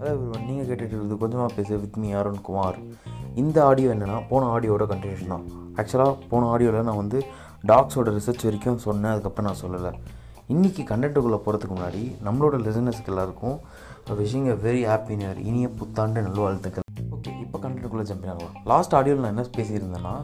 அதாவது நீங்கள் கேட்டுட்டு இருக்கிறது கொஞ்சமாக பேச வித் மீ அருண் குமார். இந்த ஆடியோ என்னென்னா போன ஆடியோட கண்டினியூஷன் தான். ஆக்சுவலாக போன ஆடியோவில் நான் வந்து டாக்ஸோட ரிசர்ச் வரைக்கும் சொன்னேன் அதுக்கப்புறம் நான் சொல்லலை. இன்றைக்கி கண்டென்ட்டுக்குள்ளே போகிறதுக்கு முன்னாடி நம்மளோட லிசனர்ஸ்க்கு எல்லாருக்கும் wishing a very happy new year இனிய புத்தாண்டு நல்வாழ்த்துக்கள். ஓகே இப்போ கண்டென்ட்டுக்குள்ளே ஜம்பினாங்களா லாஸ்ட் ஆடியோவில் நான் என்ன பேசியிருந்தேன்னா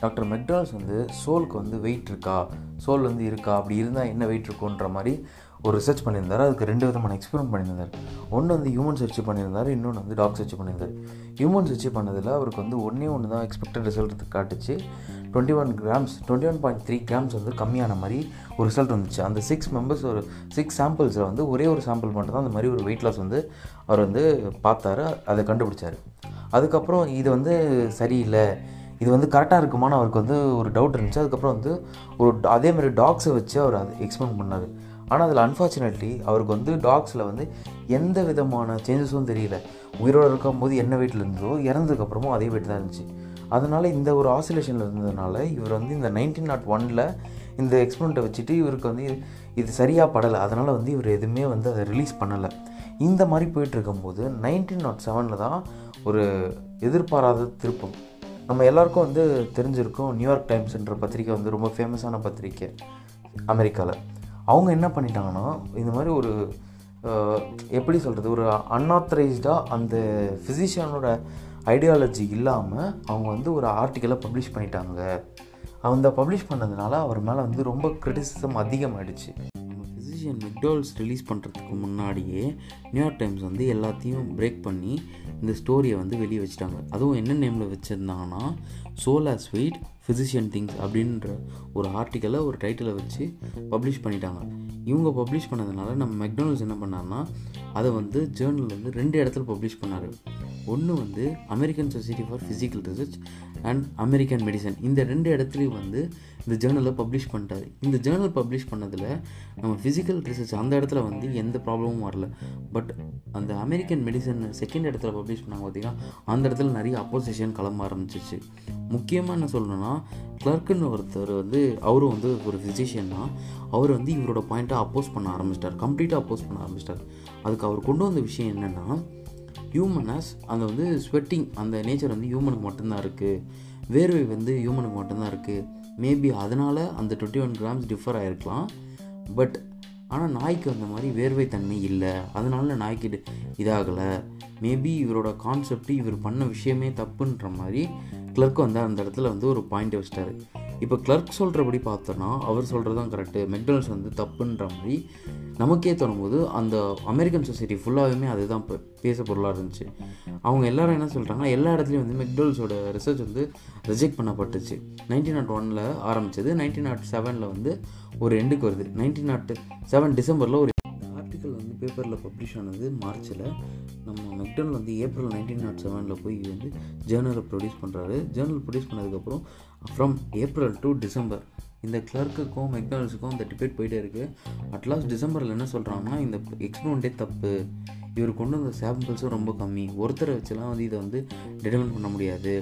டாக்டர் மெட்ராஸ் வந்து சோலுக்கு வந்து வெயிட் இருக்கா? சோல் வந்து இருக்கா? அப்படி இருந்தால் என்ன வெயிட் இருக்குன்ற மாதிரி ஒரு ரிசர்ச் பண்ணியிருந்தார். அதுக்கு ரெண்டு விதமான எக்ஸ்பெரிமெண்ட் பண்ணியிருந்தார். ஒன்று வந்து ஹியூமன் சர்ச் பண்ணியிருந்தார். இன்னொன்று வந்து டாக் சர்ச் பண்ணியிருந்தார். ஹியூமன் சர்ச் பண்ணதில் அவருக்கு வந்து ஒன்றே ஒன்று தான் expected result காட்டுச்சு. Twenty one grams twenty one point three grams வந்து கம்மியான மாதிரி ஒரு ரிசல்ட் வந்துச்சு. அந்த சிக்ஸ் மெம்பர்ஸ் ஒரு சிக்ஸ் சாம்பிள்ஸில் வந்து ஒரே ஒரு சாம்பிள் மட்டும் தான் அந்த மாதிரி ஒரு வெயிட் லாஸ் வந்து அவர் வந்து பார்த்தாரு. அதை கண்டுபிடிச்சார். அதுக்கப்புறம் இது வந்து சரியில்லை. இது வந்து கரெக்டாக இருக்குமான்னு அவருக்கு வந்து ஒரு டவுட் இருந்துச்சு. அதுக்கப்புறம் வந்து ஒரு அதே மாதிரி டாக்ஸை வச்சு அவர் அதை எக்ஸ்பிளைன் பண்ணார். ஆனால் அதில் அன்ஃபார்ச்சுனேட்லி அவருக்கு வந்து டாக்ஸில் வந்து எந்த விதமான சேஞ்சஸும் தெரியல. உயிரோடு இருக்கும்போது என்ன வெயிட்டில் இருந்ததோ இறந்ததுக்கப்புறமும் அதே வெயிட் தான் இருந்துச்சு. அதனால் இந்த ஒரு ஆசிலேஷனில் இருந்ததுனால இவர் வந்து இந்த நைன்டீன் நாட் ஒனில் இந்த எக்ஸ்பெரிமெண்ட்டை வச்சுட்டு இவருக்கு வந்து இது சரியாக படலை. அதனால் வந்து இவர் எதுவுமே வந்து அதை ரிலீஸ் பண்ணலை. இந்த மாதிரி போயிட்டு இருக்கும்போது நைன்டீன் நாட் செவனில் தான் ஒரு எதிர்பாராத திருப்பம். நம்ம எல்லாருக்கும் வந்து தெரிஞ்சிருக்கும் நியூயார்க் டைம்ஸ்ன்ற பத்திரிக்கை வந்து ரொம்ப ஃபேமஸான பத்திரிக்கை அமெரிக்காவில் அவங்க என்ன பண்ணிட்டாங்கன்னா இந்த மாதிரி ஒரு எப்படி சொல்கிறது ஒரு அன்ஆத்தரைஸ்டாக அந்த ஃபிசிஷியனோட ஐடியாலஜி இல்லாமல் அவங்க வந்து ஒரு ஆர்டிக்கலை பப்ளிஷ் பண்ணிட்டாங்க. அந்த பப்ளிஷ் பண்ணதுனால அவர் மேலே வந்து ரொம்ப கிரிட்டிசிசம் அதிகமாகிடுச்சு நம்ம ஃபிசிஷியன் மெக்டால்ஸ் ரிலீஸ் பண்ணுறதுக்கு முன்னாடியே நியூயார்க் டைம்ஸ் வந்து எல்லாத்தையும் பிரேக் பண்ணி இந்த ஸ்டோரியை வந்து வெளியே வச்சுட்டாங்க. அதுவும் என்ன நேமில் வச்சுருந்தாங்கன்னா soul as weight physician things அப்படின்ற ஒரு ஆர்டிக்கலை ஒரு டைட்டிலை வச்சு பப்ளிஷ் பண்ணிட்டாங்க. இவங்க பப்ளிஷ் பண்ணதுனால நம்ம மெக்டானல்ஸ் என்ன பண்ணார்னா அதை வந்து ஜேர்னல் வந்து ரெண்டு இடத்துல பப்ளிஷ் பண்ணார். ஒன்று வந்து American society for physical research and American medicine இந்த ரெண்டு இடத்துலையும் வந்து இந்த ஜேர்னலை பப்ளிஷ் பண்ணிட்டாரு. இந்த ஜேர்னல் பப்ளிஷ் பண்ணதில் நம்ம ஃபிசிக்கல் ரிசர்ச் அந்த இடத்துல வந்து எந்த ப்ராப்ளமும் வரல. பட் அந்த அமெரிக்கன் மெடிசன் செகண்ட் இடத்துல பப்ளிஷ் பண்ணாங்க பார்த்தீங்கன்னா அந்த இடத்துல நிறைய அப்போசிஷன் கிளம்ப ஆரம்பிச்சிச்சு. முக்கியமாக என்ன சொல்லணும்னா கிளர்க்குன்னு ஒருத்தர் வந்து அவரும் வந்து ஒரு ஃபிசிஷியன் தான். அவர் வந்து இவரோட பாயிண்ட்டை அப்போஸ் பண்ண ஆரம்பிச்சிட்டார். கம்ப்ளீட்டாக அப்போஸ் பண்ண ஆரம்பிச்சிட்டார். அதுக்கு அவர் கொண்டு வந்த விஷயம் என்னென்னா ஹியூமனஸ் அந்த வந்து ஸ்வெட்டிங் அந்த நேச்சர் வந்து ஹியூமனுக்கு மட்டும்தான் இருக்குது வேர்வை வந்து ஹியூமனுக்கு மட்டும்தான் இருக்குது மேபி அதனால் அந்த டுவெண்ட்டி ஒன் கிராம்ஸ் டிஃபர் ஆகிருக்கலாம் பட் ஆனால் நாய்க்கு அந்த மாதிரி வேர்வை தன்மை இல்லை. அதனால நாய்க்கு இதாகலை. மேபி இவரோட கான்செப்ட் இவர் பண்ண விஷயமே தப்புன்ற மாதிரி கிளர்க் வந்து அந்த இடத்துல வந்து ஒரு பாயிண்ட் வச்சிட்டாரு. இப்போ கிளர்க் சொல்கிறபடி பார்த்தோன்னா அவர் சொல்கிறது தான் கரெக்டு மெக்டனல்ஸ் வந்து தப்புன்ற மாதிரி நமக்கே தோணும்போது அந்த அமெரிக்கன் சொசைட்டி ஃபுல்லாகவுமே அதுதான் இப்போ பேச பொருளாக இருந்துச்சு. அவங்க எல்லாரும் என்ன சொல்கிறாங்கன்னா எல்லா இடத்துலையும் வந்து மெக்டோல்ஸோட ரிசர்ச் வந்து ரிஜெக்ட் பண்ணப்பட்டுச்சு. நைன்டீன் நாட் ஒனில் ஆரம்பித்தது நைன்டீன் நாட் செவனில் வந்து ஒரு எண்டுக்கு வருது. நைன்டீன் நாட் செவன் டிசம்பரில் ஒரு பேப்பரில் பப்ளிஷ் ஆனது மார்ச்சில் நம்ம மெக்டனல் வந்து ஏப்ரல் நைன்டீன் நாட் செவனில் போய் வந்து ஜேர்னலை ப்ரொடியூஸ் பண்ணுறாரு ஜேர்னல் ப்ரொடியூஸ் பண்ணதுக்கப்புறம் ஃப்ரம் ஏப்ரல் டு டிசம்பர் இந்த கிளர்க்குக்கும் மெக்டானல்ஸுக்கும் இந்த டிபேட் போயிட்டே இருக்குது அட்லாஸ்ட் டிசம்பரில் என்ன சொல்கிறாங்கன்னா இந்த எக்ஸ்பெரிமெண்ட்டே தப்பு. இவர் கொண்டு வந்த சாம்பிள்ஸும் ரொம்ப கம்மி. ஒருத்தரை வச்சுலாம் வந்து இதை வந்து டிட்டர்மின் பண்ண முடியாது.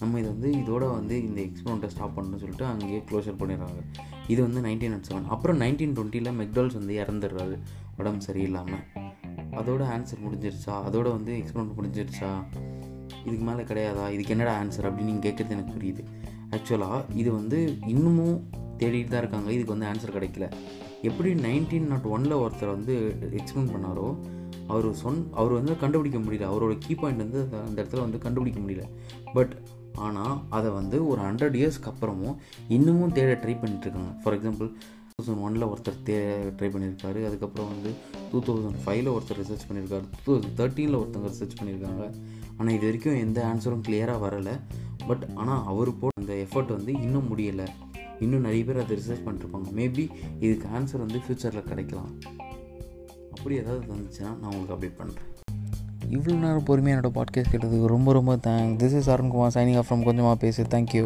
நம்ம இதை வந்து இதோட வந்து இந்த எக்ஸ்பெரிமெண்ட்டை ஸ்டாப் பண்ணணும்னு சொல்லிட்டு அங்கேயே க்ளோஷர் பண்ணிடுறாங்க. இது வந்து நைன்டீன் நாட் செவன் அப்புறம் நைன்டீன் டுவெண்ட்டியில் மெக்டால்ஸ் வந்து இறந்துடுறாரு. உடம்பு சரியில்லாமல் அதோட ஆன்சர் முடிஞ்சிருச்சா? அதோட வந்து எக்ஸ்பெரிமெண்ட் முடிஞ்சிருச்சா? இதுக்கு மேலே கிடையாதா? இதுக்கு என்னடா ஆன்சர் அப்படின்னு நீங்கள் கேட்குறது எனக்கு புரியுது. ஆக்சுவலாக இது வந்து இன்னமும் தேடிட்டு தான் இருக்காங்க. இதுக்கு வந்து ஆன்சர் கிடைக்கல. எப்படி நைன்டீன் நாட் ஒனில் ஒருத்தர் வந்து எக்ஸ்பிளைன் பண்ணாரோ அவர் சொன் அவர் வந்து கண்டுபிடிக்க முடியல. அவரோட கீ பாயிண்ட் வந்து அந்த இடத்துல வந்து கண்டுபிடிக்க முடியல. பட் ஆனால் அதை வந்து ஒரு ஹண்ட்ரட் இயர்ஸ்க்கு அப்புறமும் இன்னமும் தேட ட்ரை பண்ணிட்டுருக்காங்க ஃபார் எக்ஸாம்பிள் தௌசண்ட் ஒனில் ஒருத்தர் தே ட்ரை பண்ணியிருக்காரு அதுக்கப்புறம் வந்து டூ தௌசண்ட் ஃபைவ்ல ஒருத்தர் ரிசர்ச் பண்ணியிருக்காரு டூ தௌசண்ட் தேர்ட்டீனில் ஒருத்தங்க ரிசர்ச் பண்ணியிருக்காங்க ஆனால் இது வரைக்கும் எந்த ஆன்சரும் கிளியராக வரலை. பட் ஆனால் அவர் போட அந்த எஃபர்ட் வந்து இன்னும் முடியலை. இன்னும் நிறைய பேர் அதை ரிசர்ச் பண்ணிருப்பாங்க. மேபி இதுக்கு ஆன்சர் வந்து ஃப்யூச்சரில் கிடைக்கலாம். அப்படி ஏதாவது வந்துச்சுன்னா நான் உங்களுக்கு அப்டேட் பண்ணுறேன் இவ்வளோ நேரம் பொறுமையாக என்னோடய பாட்காஸ்ட் கேட்டதுக்கு ரொம்ப ரொம்ப thank this is Arunkumar signing off from கொஞ்சமாக பேசு. Thank you